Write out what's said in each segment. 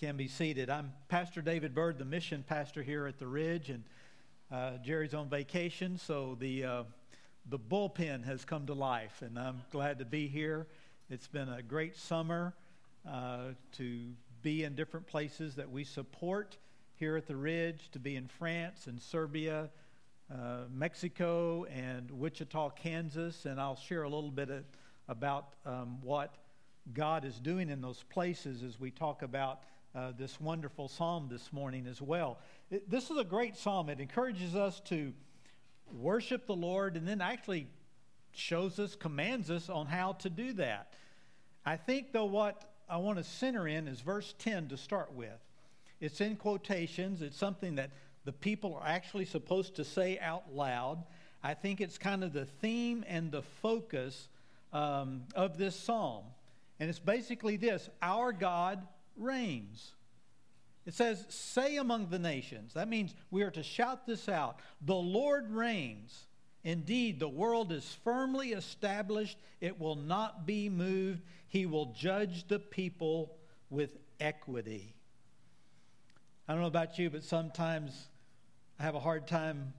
can be seated. I'm Pastor David Bird, the mission pastor here at the Ridge, and uh, Jerry's on vacation, so the uh, the bullpen has come to life, and I'm glad to be here. It's been a great summer uh, to be in different places that we support here at the Ridge, to be in France and Serbia, uh, Mexico, and Wichita, Kansas, and I'll share a little bit of, about um, what God is doing in those places as we talk about uh, this wonderful psalm this morning as well. It, this is a great psalm. It encourages us to worship the Lord and then actually shows us, commands us on how to do that. I think, though, what I want to center in is verse 10 to start with. It's in quotations, it's something that the people are actually supposed to say out loud. I think it's kind of the theme and the focus um, of this psalm. And it's basically this Our God reigns. It says, Say among the nations. That means we are to shout this out The Lord reigns. Indeed, the world is firmly established, it will not be moved. He will judge the people with equity. I don't know about you, but sometimes I have a hard time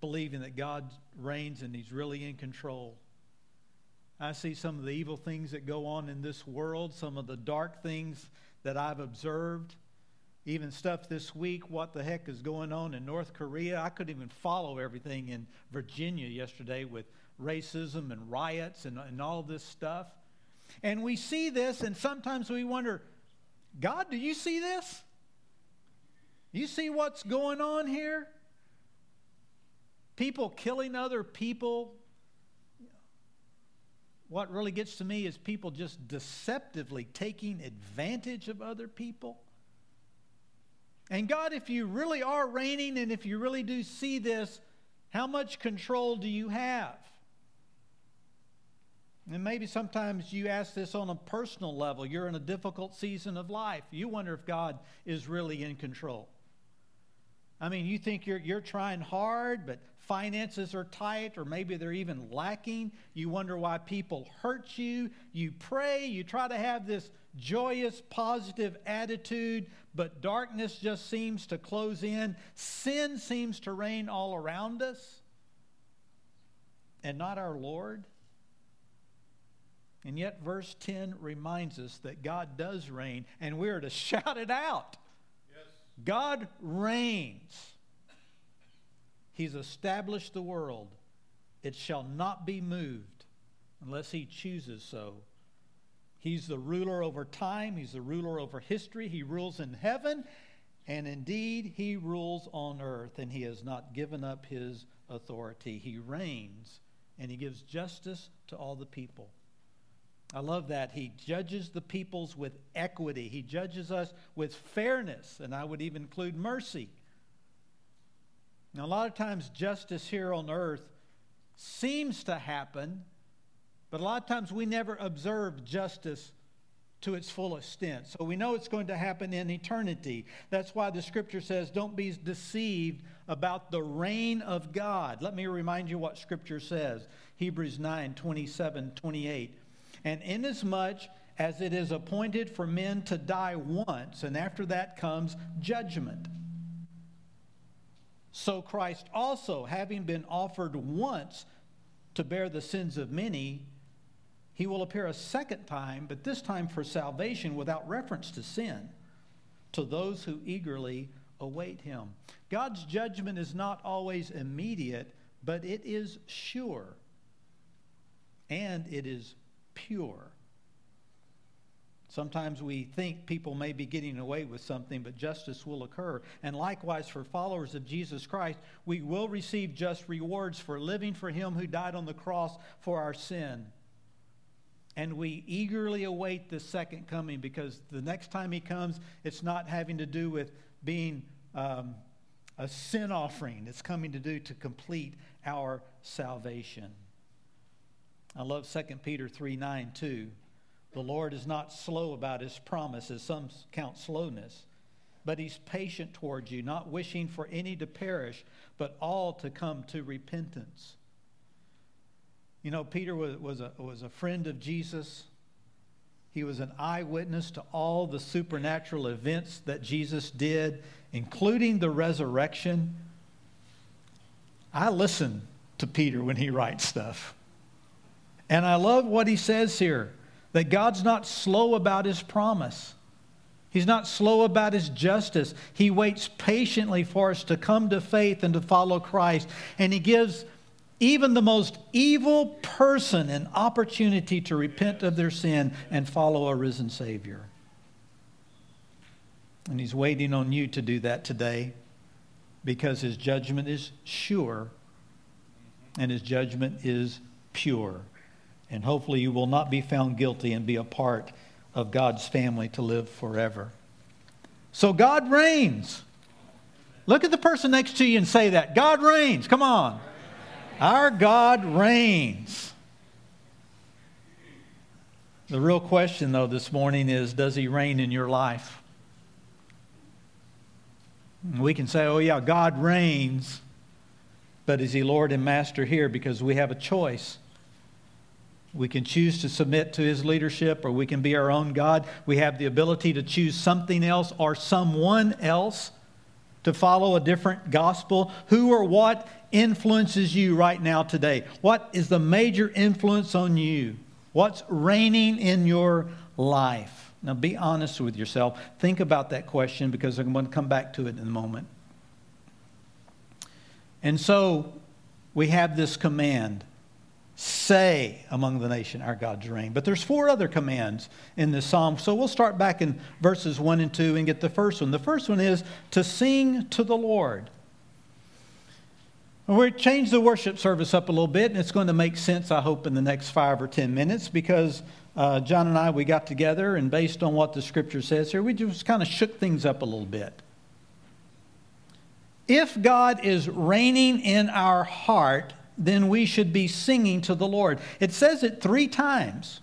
believing that God reigns and He's really in control. I see some of the evil things that go on in this world, some of the dark things that I've observed. Even stuff this week, what the heck is going on in North Korea? I couldn't even follow everything in Virginia yesterday with racism and riots and, and all this stuff. And we see this, and sometimes we wonder, God, do you see this? You see what's going on here? People killing other people, what really gets to me is people just deceptively taking advantage of other people. And God, if you really are reigning and if you really do see this, how much control do you have? And maybe sometimes you ask this on a personal level. You're in a difficult season of life. You wonder if God is really in control. I mean, you think you're, you're trying hard, but finances are tight, or maybe they're even lacking. You wonder why people hurt you. You pray, you try to have this joyous, positive attitude, but darkness just seems to close in. Sin seems to reign all around us, and not our Lord. And yet, verse 10 reminds us that God does reign, and we're to shout it out. Yes. God reigns. He's established the world. It shall not be moved unless he chooses so. He's the ruler over time, he's the ruler over history. He rules in heaven, and indeed, he rules on earth, and he has not given up his authority. He reigns, and he gives justice to all the people. I love that. He judges the peoples with equity. He judges us with fairness, and I would even include mercy. Now, a lot of times, justice here on earth seems to happen, but a lot of times we never observe justice to its full extent. So we know it's going to happen in eternity. That's why the scripture says, Don't be deceived about the reign of God. Let me remind you what scripture says Hebrews 9 27, 28. And inasmuch as it is appointed for men to die once, and after that comes judgment. So Christ also, having been offered once to bear the sins of many, he will appear a second time, but this time for salvation without reference to sin, to those who eagerly await him. God's judgment is not always immediate, but it is sure and it is pure. Sometimes we think people may be getting away with something, but justice will occur. And likewise, for followers of Jesus Christ, we will receive just rewards for living for Him who died on the cross for our sin. And we eagerly await the second coming because the next time He comes, it's not having to do with being um, a sin offering, it's coming to do to complete our salvation. I love 2 Peter 3 9 too. The Lord is not slow about his promises, some count slowness, but he's patient towards you, not wishing for any to perish, but all to come to repentance. You know, Peter was, was, a, was a friend of Jesus. He was an eyewitness to all the supernatural events that Jesus did, including the resurrection. I listen to Peter when he writes stuff. And I love what he says here that God's not slow about his promise. He's not slow about his justice. He waits patiently for us to come to faith and to follow Christ. And he gives even the most evil person an opportunity to repent of their sin and follow a risen Savior. And he's waiting on you to do that today because his judgment is sure and his judgment is pure. And hopefully you will not be found guilty and be a part of God's family to live forever. So God reigns. Look at the person next to you and say that. God reigns. Come on. Our God reigns. The real question, though, this morning is Does He reign in your life? We can say, Oh, yeah, God reigns, but is He Lord and Master here? Because we have a choice. We can choose to submit to his leadership or we can be our own God. We have the ability to choose something else or someone else to follow a different gospel. Who or what influences you right now today? What is the major influence on you? What's reigning in your life? Now be honest with yourself. Think about that question because I'm going to come back to it in a moment. And so we have this command say among the nation our god's reign. But there's four other commands in this psalm. So we'll start back in verses 1 and 2 and get the first one. The first one is to sing to the lord. We change the worship service up a little bit and it's going to make sense i hope in the next five or ten minutes because uh, john and i we got together and based on what the scripture says here we just kind of shook things up a little bit. If god is reigning in our heart then we should be singing to the Lord. It says it three times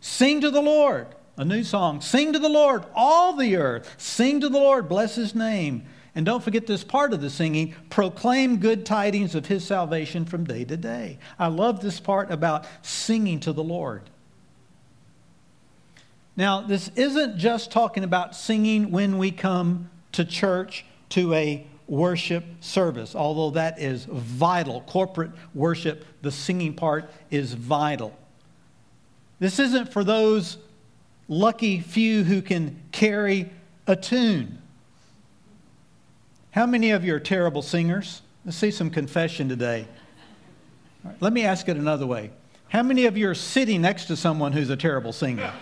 Sing to the Lord, a new song. Sing to the Lord, all the earth. Sing to the Lord, bless his name. And don't forget this part of the singing proclaim good tidings of his salvation from day to day. I love this part about singing to the Lord. Now, this isn't just talking about singing when we come to church to a worship service, although that is vital. Corporate worship, the singing part is vital. This isn't for those lucky few who can carry a tune. How many of you are terrible singers? Let's see some confession today. Right, let me ask it another way. How many of you are sitting next to someone who's a terrible singer?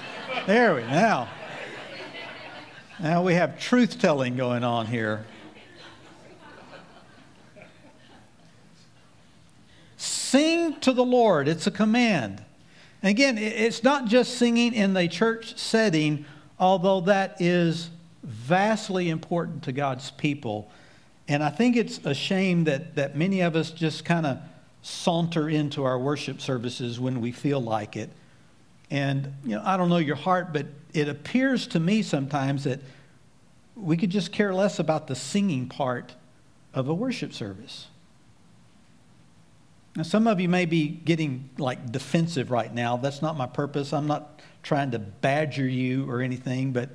There we now. Now we have truth telling going on here. Sing to the Lord. It's a command. And again, it's not just singing in the church setting, although that is vastly important to God's people. And I think it's a shame that, that many of us just kind of saunter into our worship services when we feel like it. And, you know, I don't know your heart, but it appears to me sometimes that we could just care less about the singing part of a worship service. Now, some of you may be getting like defensive right now. That's not my purpose. I'm not trying to badger you or anything, but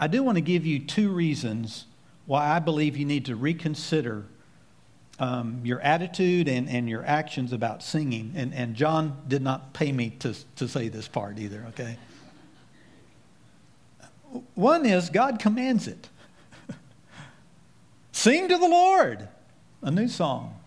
I do want to give you two reasons why I believe you need to reconsider um, your attitude and, and your actions about singing. And, and John did not pay me to, to say this part either, okay? One is God commands it. Sing to the Lord, a new song.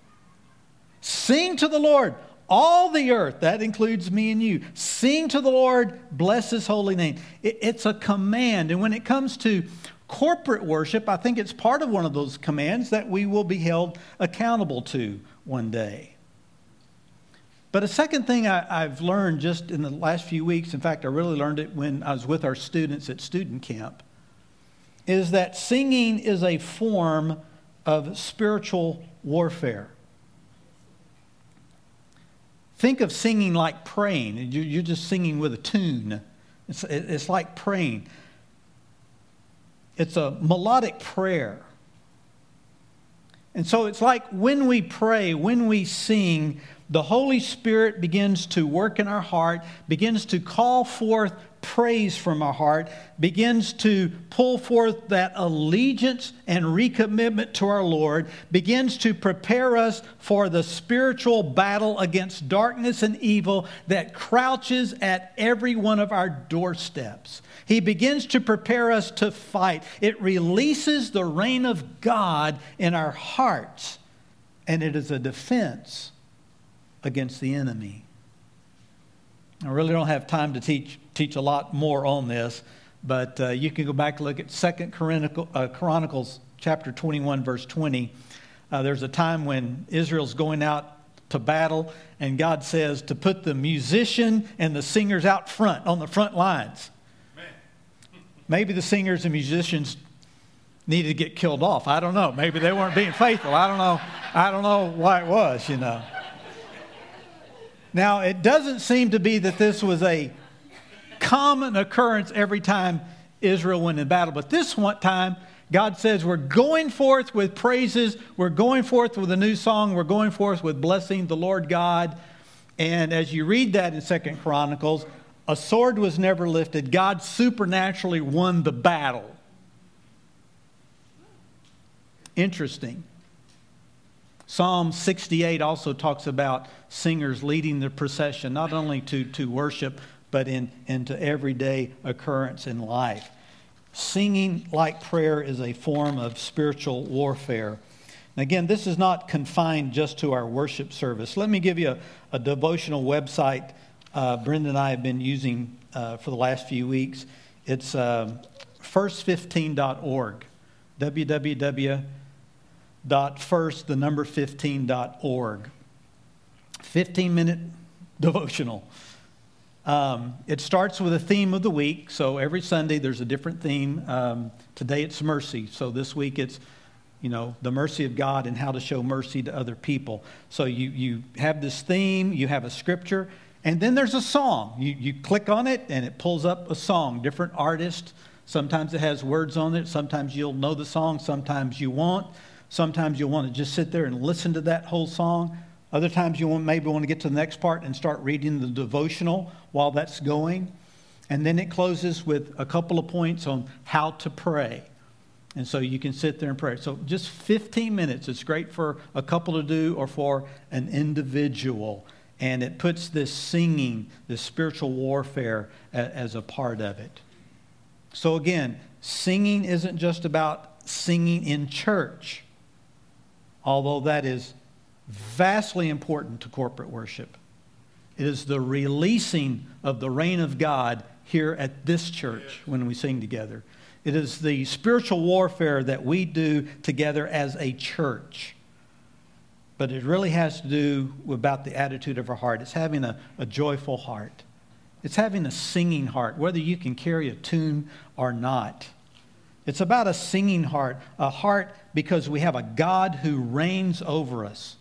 Sing to the Lord, all the earth. That includes me and you. Sing to the Lord, bless his holy name. It, it's a command. And when it comes to corporate worship, I think it's part of one of those commands that we will be held accountable to one day. But a second thing I, have learned just in the last few weeks, in fact, I really learned it when I was with our students at student camp, is that singing is a form of spiritual warfare. Think of singing like praying. You're just singing with a tune. It's, it's like praying. It's a melodic prayer. And so it's like when we pray, when we sing, the Holy Spirit begins to work in our heart, begins to call forth praise from our heart, begins to pull forth that allegiance and recommitment to our Lord, begins to prepare us for the spiritual battle against darkness and evil that crouches at every one of our doorsteps. He begins to prepare us to fight. It releases the reign of God in our hearts, and it is a defense against the enemy. I really don't have time to teach, teach a lot more on this, but uh, you can go back and look at Second Chronicle, uh, Chronicles chapter 21, verse 20. Uh, there's a time when Israel's going out to battle, and God says to put the musician and the singers out front, on the front lines. Maybe the singers and musicians needed to get killed off. I don't know. Maybe they weren't being faithful. I don't know. I don't know why it was, you know. Now, it doesn't seem to be that this was a common occurrence every time Israel went in battle, but this one time, God says, We're going forth with praises, we're going forth with a new song, we're going forth with blessing the Lord God. And as you read that in Second Chronicles, a sword was never lifted. God supernaturally won the battle. Interesting. Psalm 68 also talks about singers leading the procession, not only to, to worship, but in, into everyday occurrence in life. Singing like prayer is a form of spiritual warfare. And again, this is not confined just to our worship service. Let me give you a, a devotional website uh, Brenda and I have been using uh, for the last few weeks. It's uh, first15.org, www.first, the number 15.org. 15 minute devotional. Um, it starts with a theme of the week. So every Sunday there's a different theme. Um, today it's mercy. So this week it's, you know, the mercy of God and how to show mercy to other people. So you, you have this theme, you have a scripture, and then there's a song. You, you click on it and it pulls up a song, different artist. Sometimes it has words on it. Sometimes you'll know the song, sometimes you won't. Sometimes you'll want to just sit there and listen to that whole song. Other times you want, maybe want to get to the next part and start reading the devotional while that's going. And then it closes with a couple of points on how to pray. And so you can sit there and pray. So just 15 minutes. It's great for a couple to do or for an individual. And it puts this singing, this spiritual warfare, as a part of it. So again, singing isn't just about singing in church, although that is vastly important to corporate worship. It is the releasing of the reign of God here at this church when we sing together. It is the spiritual warfare that we do together as a church. But it really has to do about the attitude of our heart. It's having a, a joyful heart. It's having a singing heart, whether you can carry a tune or not. It's about a singing heart, a heart because we have a God who reigns over us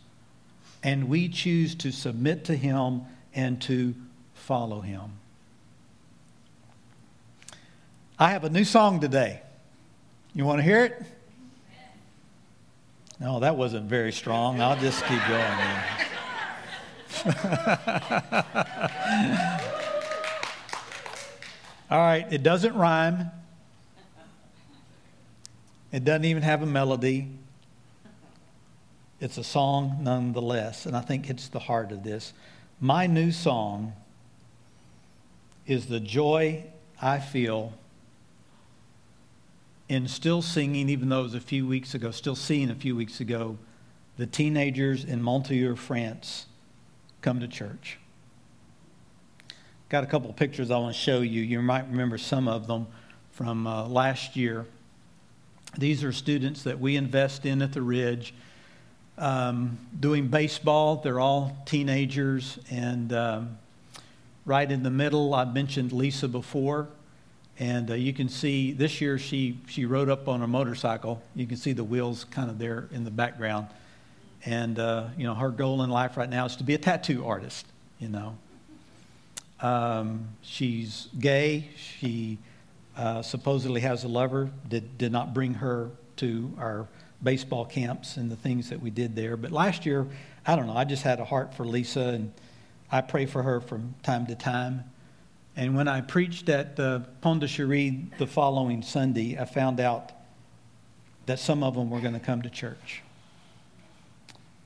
and we choose to submit to Him and to follow Him. I have a new song today. You want to hear it? No, that wasn't very strong. I'll just keep going. All right, it doesn't rhyme. It doesn't even have a melody. It's a song nonetheless, and I think it's the heart of this. My new song is the joy I feel in still singing, even though it was a few weeks ago, still seeing a few weeks ago, the teenagers in Montreuil, France come to church. Got a couple pictures I want to show you. You might remember some of them from uh, last year. These are students that we invest in at the Ridge um, doing baseball. They're all teenagers. And um, right in the middle, I mentioned Lisa before. And uh, you can see this year she, she rode up on a motorcycle. You can see the wheels kind of there in the background. And, uh, you know, her goal in life right now is to be a tattoo artist, you know. Um, she's gay. She uh, supposedly has a lover. Did, did not bring her to our baseball camps and the things that we did there. But last year, I don't know, I just had a heart for Lisa and I pray for her from time to time. And when I preached at Pont-de-Chéruy the following Sunday, I found out that some of them were going to come to church.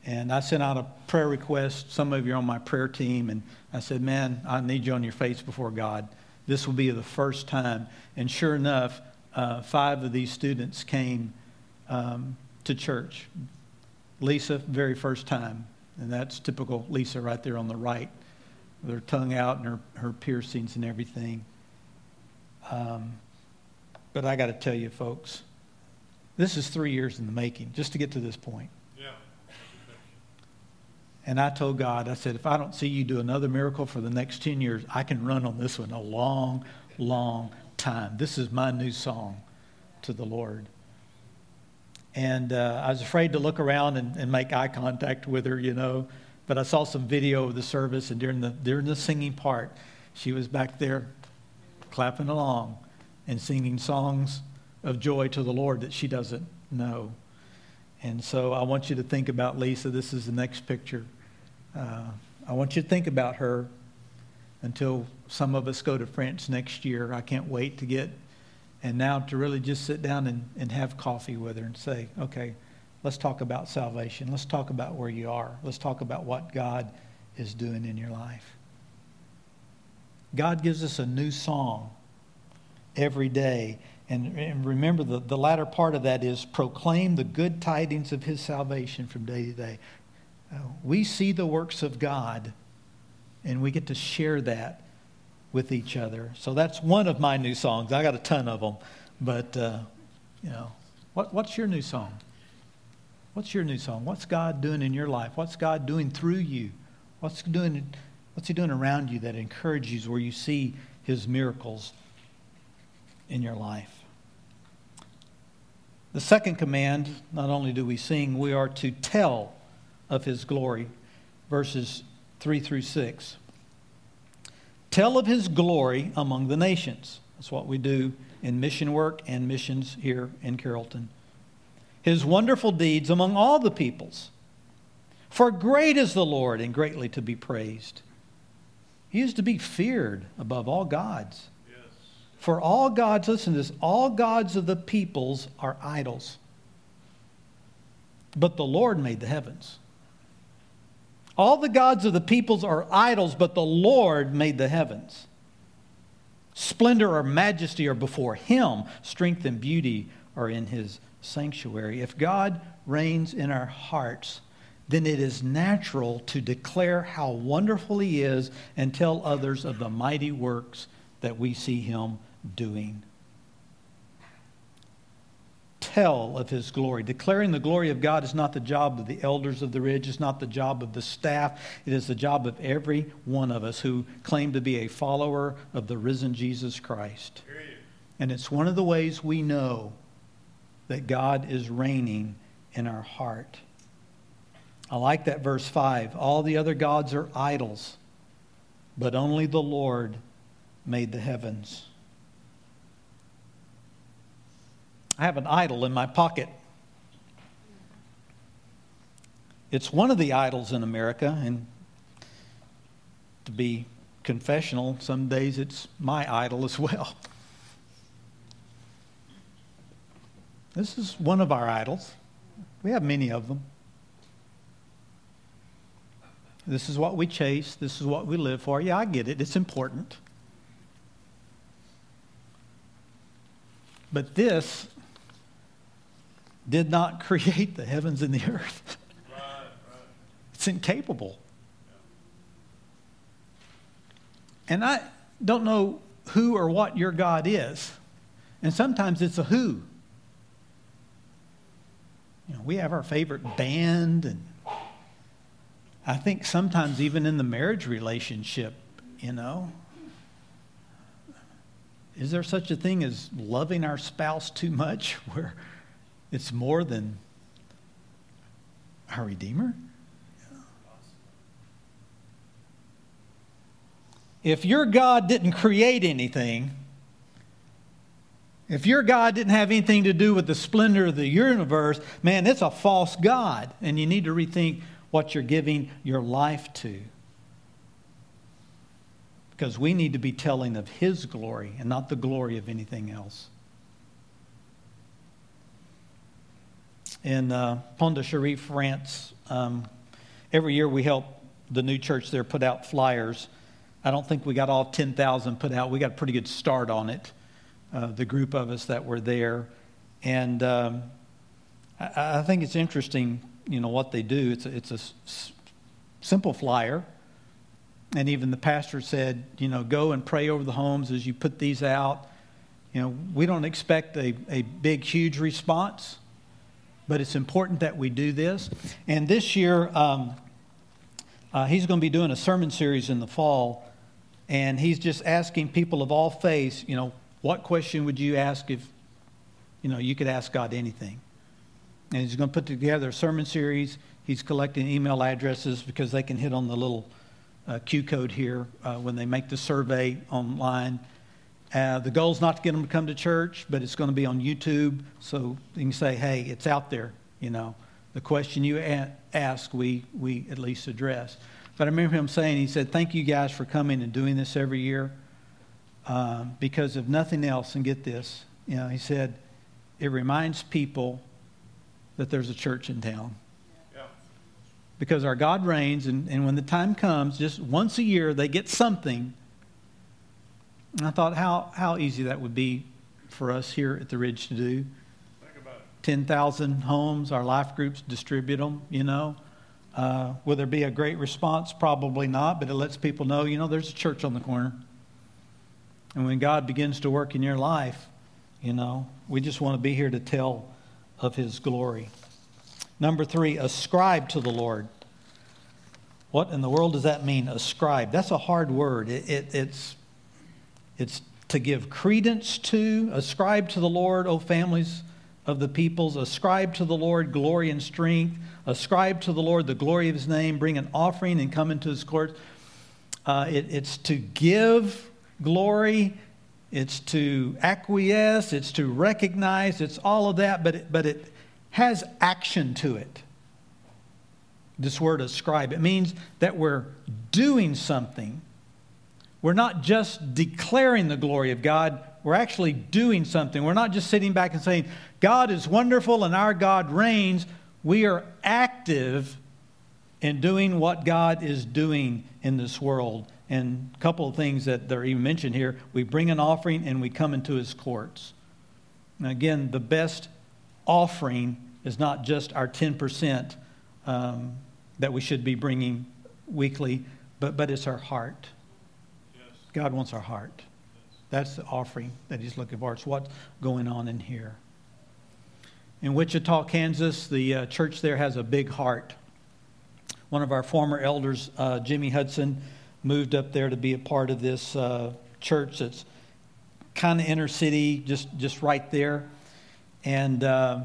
And I sent out a prayer request. Some of you are on my prayer team. And I said, Man, I need you on your face before God. This will be the first time. And sure enough, uh, five of these students came um, to church. Lisa, very first time. And that's typical Lisa right there on the right, with her tongue out and her, her piercings and everything. Um, but I got to tell you, folks, this is three years in the making just to get to this point. Yeah. And I told God, I said, if I don't see you do another miracle for the next 10 years, I can run on this one a long, long time. This is my new song to the Lord. And uh, I was afraid to look around and, and make eye contact with her, you know. But I saw some video of the service, and during the, during the singing part, she was back there clapping along and singing songs of joy to the Lord that she doesn't know. And so I want you to think about Lisa. This is the next picture. Uh, I want you to think about her until some of us go to France next year. I can't wait to get and now to really just sit down and, and have coffee with her and say, okay, let's talk about salvation. Let's talk about where you are. Let's talk about what God is doing in your life. God gives us a new song every day. And, and remember, the, the latter part of that is proclaim the good tidings of his salvation from day to day. Uh, we see the works of God, and we get to share that with each other. So that's one of my new songs. I got a ton of them, but uh, you know, what, what's your new song? What's your new song? What's God doing in your life? What's God doing through you? What's doing? What's He doing around you that encourages where you see His miracles in your life? The second command, not only do we sing, we are to tell of His glory, verses 3 through 6 tell of his glory among the nations. That's what we do in mission work and missions here in Carrollton. His wonderful deeds among all the peoples. For great is the Lord and greatly to be praised. He is to be feared above all gods. Yes. For all gods, listen to this, all gods of the peoples are idols. But the Lord made the heavens. All the gods of the peoples are idols, but the Lord made the heavens. Splendor or majesty are before him, strength and beauty are in his sanctuary. If God reigns in our hearts, then it is natural to declare how wonderful he is and tell others of the mighty works that we see him doing tell of his glory. Declaring the glory of God is not the job of the elders of the ridge, it's not the job of the staff. It is the job of every one of us who claim to be a follower of the risen Jesus Christ. And it's one of the ways we know that God is reigning in our heart. I like that verse 5. All the other gods are idols, but only the Lord made the heavens. I have an idol in my pocket. It's one of the idols in America, and to be confessional, some days it's my idol as well. This is one of our idols. We have many of them. This is what we chase. This is what we live for. Yeah, I get it. It's important. But this did not create the heavens and the earth. It's incapable. And I don't know who or what your God is. And sometimes it's a who. You know, we have our favorite band, and I think sometimes even in the marriage relationship, you know, is there such a thing as loving our spouse too much where it's more than our Redeemer. If your God didn't create anything, if your God didn't have anything to do with the splendor of the universe, man, it's a false God. And you need to rethink what you're giving your life to. because we need to be telling of His glory and not the glory of anything else. In uh, Pont-de-Chéruy, France, um, every year we help the new church there put out flyers. I don't think we got all 10,000 put out. We got a pretty good start on it, uh, the group of us that were there. And um, I, I, think it's interesting, you know, what they do. It's a, it's a s- simple flyer. And even the pastor said, you know, go and pray over the homes as you put these out. You know, we don't expect a, a big, huge response, but it's important that we do this. And this year, um, uh, he's going to be doing a sermon series in the fall, and he's just asking people of all faiths, you know, what question would you ask if, you know, you could ask God anything? And he's going to put together a sermon series. He's collecting email addresses because they can hit on the little uh, Q code here uh, when they make the survey online. Uh, the goal is not to get them to come to church, but it's going to be on YouTube, so you can say, "Hey, it's out there." You know, the question you a- ask, we we at least address. But I remember him saying, he said, "Thank you guys for coming and doing this every year, uh, because if nothing else, and get this, you know," he said, "it reminds people that there's a church in town." Because our God reigns, and, and when the time comes, just once a year, they get something and I thought how, how easy that would be for us here at the Ridge to do. 10,000 homes, our life groups distribute them, you know. Uh, will there be a great response? Probably not, but it lets people know, you know, there's a church on the corner. And when God begins to work in your life, you know, we just want to be here to tell of his glory. Number three, ascribe to the Lord. What in the world does that mean, ascribe? That's a hard word. It, it, it's it's to give credence to, ascribe to the Lord, O families of the peoples, ascribe to the Lord glory and strength, ascribe to the Lord the glory of his name, bring an offering and come into his courts. Uh, it, it's to give glory, it's to acquiesce, it's to recognize, it's all of that, but it, but it has action to it. This word ascribe, it means that we're doing something we're not just declaring the glory of God, we're actually doing something. We're not just sitting back and saying, God is wonderful and our God reigns. We are active in doing what God is doing in this world. And a couple of things that are even mentioned here we bring an offering and we come into his courts. And again, the best offering is not just our 10% um, that we should be bringing weekly, but, but it's our heart. God wants our heart. That's the offering that He's looking for. It's what's going on in here. In Wichita, Kansas, the uh, church there has a big heart. One of our former elders, uh, Jimmy Hudson, moved up there to be a part of this uh, church that's kind of inner city, just, just right there. And uh,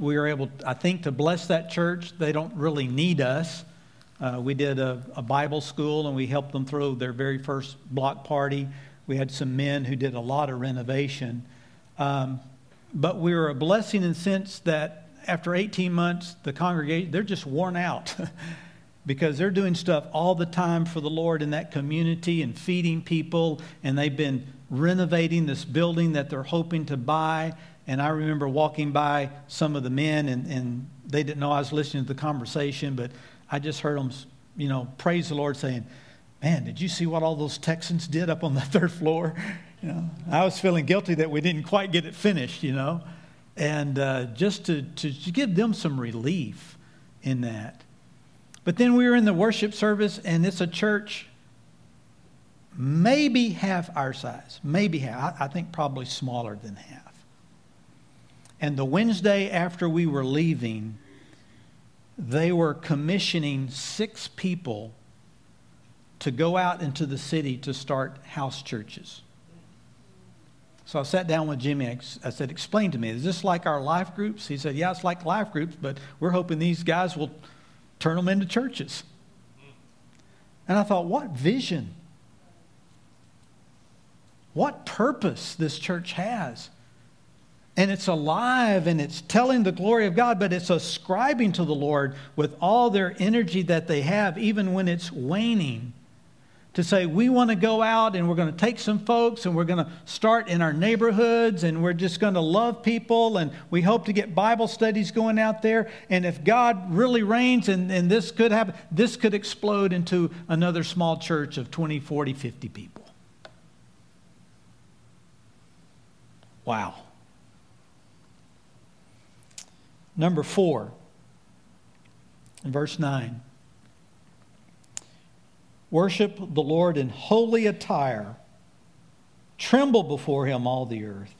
we were able, I think, to bless that church. They don't really need us. Uh, we did a, a, Bible school and we helped them through their very first block party. We had some men who did a lot of renovation. Um, but we were a blessing in the sense that after 18 months, the congregation, they're just worn out because they're doing stuff all the time for the Lord in that community and feeding people. And they've been renovating this building that they're hoping to buy. And I remember walking by some of the men, and, and they didn't know I was listening to the conversation, but I just heard them, you know, praise the Lord saying, Man, did you see what all those Texans did up on the third floor? You know, I was feeling guilty that we didn't quite get it finished, you know, and uh, just to, to give them some relief in that. But then we were in the worship service, and it's a church maybe half our size, maybe half, I, I think probably smaller than half. And the Wednesday after we were leaving, they were commissioning six people to go out into the city to start house churches. So I sat down with Jimmy. I said, Explain to me, is this like our life groups? He said, Yeah, it's like life groups, but we're hoping these guys will turn them into churches. And I thought, What vision? What purpose this church has? And it's alive and it's telling the glory of God, but it's ascribing to the Lord with all their energy that they have, even when it's waning. to say we want to go out and we're going to take some folks and we're going to start in our neighborhoods and we're just going to love people and we hope to get Bible studies going out there. And if God really reigns and, and this could happen, this could explode into another small church of 20, 40, 50 people. Wow. Number four, in verse 9. Worship the Lord in holy attire. Tremble before him, all the earth.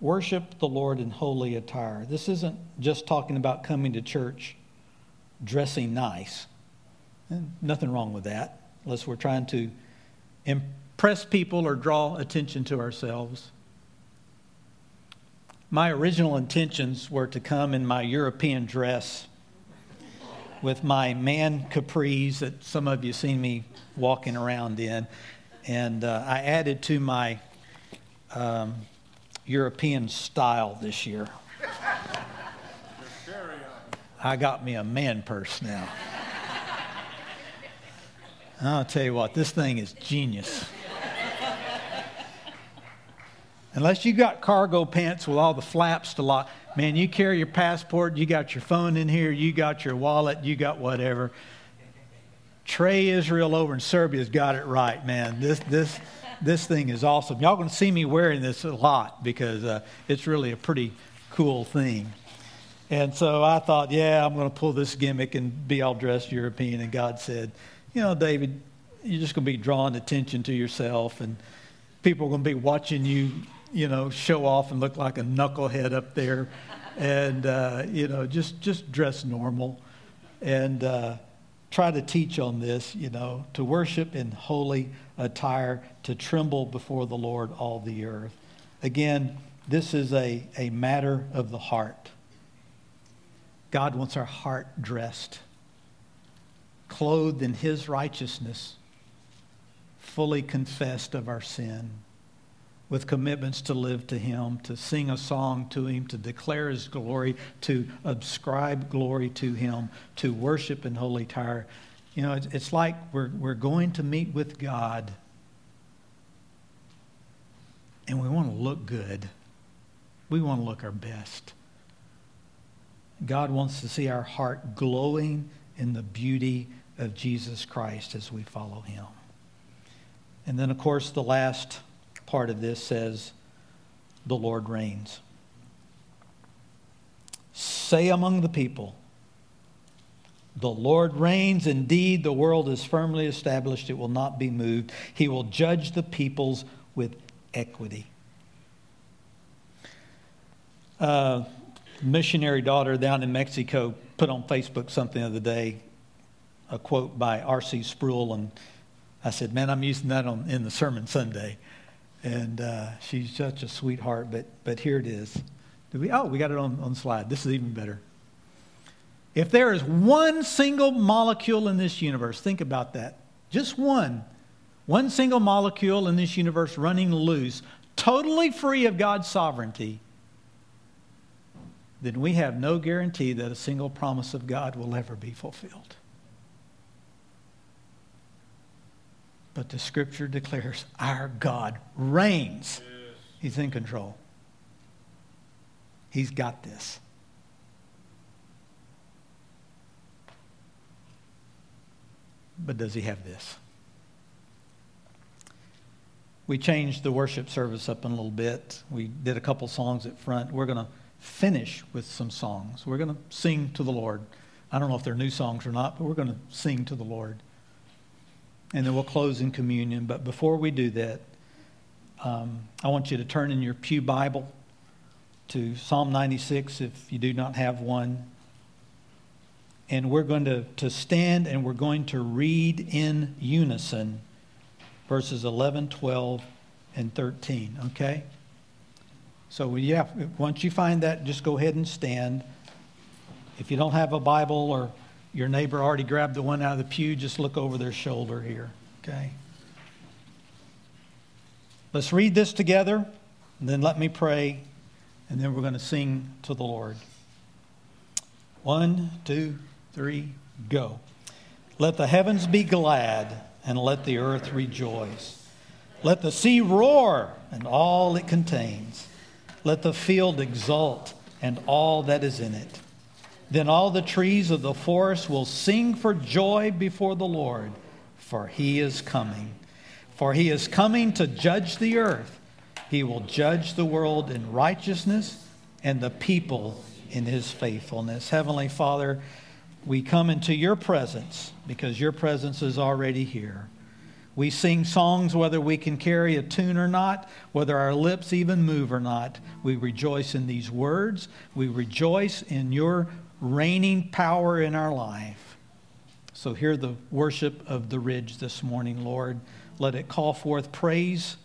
Worship the Lord in holy attire. This isn't just talking about coming to church dressing nice. Eh, nothing wrong with that, unless we're trying to impress people or draw attention to ourselves. My original intentions were to come in my European dress with my man capris that some of you seen me walking around in. And uh, I added to my um, European style this year. I got me a man purse now. I'll tell you what, this thing is genius. Unless you got cargo pants with all the flaps to lock, Man, you carry your passport, you got your phone in here, you got your wallet, you got whatever. Trey Israel over in Serbia's got it right, man. This, this, this thing is awesome. Y'all to see me wearing this a lot because uh, it's really a pretty cool thing. And so I thought, yeah, I'm to pull this gimmick and be all dressed European. And God said, you know, David, you're just to be drawing attention to yourself, and people are to be watching you, you know, show off and look like a knucklehead up there. And uh, you know just just dress normal and uh, try to teach on this you know to worship in holy attire to tremble before the lord all the earth. Again this is a, a matter of the heart. God wants our heart dressed clothed in his righteousness fully confessed of our sin with commitments to live to Him, to sing a song to Him, to declare His glory, to ascribe glory to Him, to worship in holy attire. You know, it's, it's like we're, we're going to meet with God and we want to look good. We want to look our best. God wants to see our heart glowing in the beauty of Jesus Christ as we follow Him. And then, of course, the last part of this says, The Lord reigns. Say among the people, The Lord reigns. Indeed, the world is firmly established, it will not be moved. He will judge the peoples with equity. Uh, missionary daughter down in Mexico put on Facebook something the other day, a quote by R.C. Sproul, and I said, Man, I'm using that on, in the sermon Sunday and uh, she's such a sweetheart. But but here it is. Do we? Oh, we got it on on slide. This is even better. If there is one single molecule in this universe, think about that. Just one, one single molecule in this universe running loose, totally free of God's sovereignty. Then we have no guarantee that a single promise of God will ever be fulfilled. But the scripture declares our God reigns. He's in control. He's got this. But does he have this? We changed the worship service up in a little bit. We did a couple songs at front. We're going to finish with some songs. We're going to sing to the Lord. I don't know if they're new songs or not, but we're going to sing to the Lord and then we'll close in communion. But before we do that, um, I want you to turn in your Pew Bible to Psalm 96 if you do not have one. And we're going to, to stand and we're going to read in unison verses 11, 12, and 13, okay? So, yeah, once you find that, just go ahead and stand. If you don't have a Bible or your neighbor already grabbed the one out of the pew, just look over their shoulder here, okay? Let's read this together, and then let me pray, and then we're going to sing to the Lord. One, two, three, Go. Let the heavens be glad and let the earth rejoice. Let the sea roar and all it contains. Let the field exult and all that is in it. Then all the trees of the forest will sing for joy before the Lord, for he is coming. For he is coming to judge the earth. He will judge the world in righteousness and the people in his faithfulness. Heavenly Father, we come into your presence because your presence is already here. We sing songs whether we can carry a tune or not, whether our lips even move or not. We rejoice in these words. We rejoice in your reigning power in our life. So hear the worship of the ridge this morning, Lord. Let it call forth praise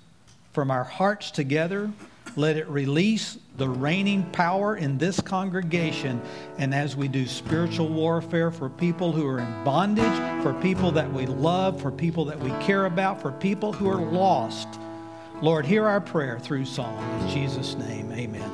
from our hearts together. Let it release the reigning power in this congregation. And as we do spiritual warfare for people who are in bondage, for people that we love, for people that we care about, for people who are lost, Lord, hear our prayer through song. In Jesus' name, amen.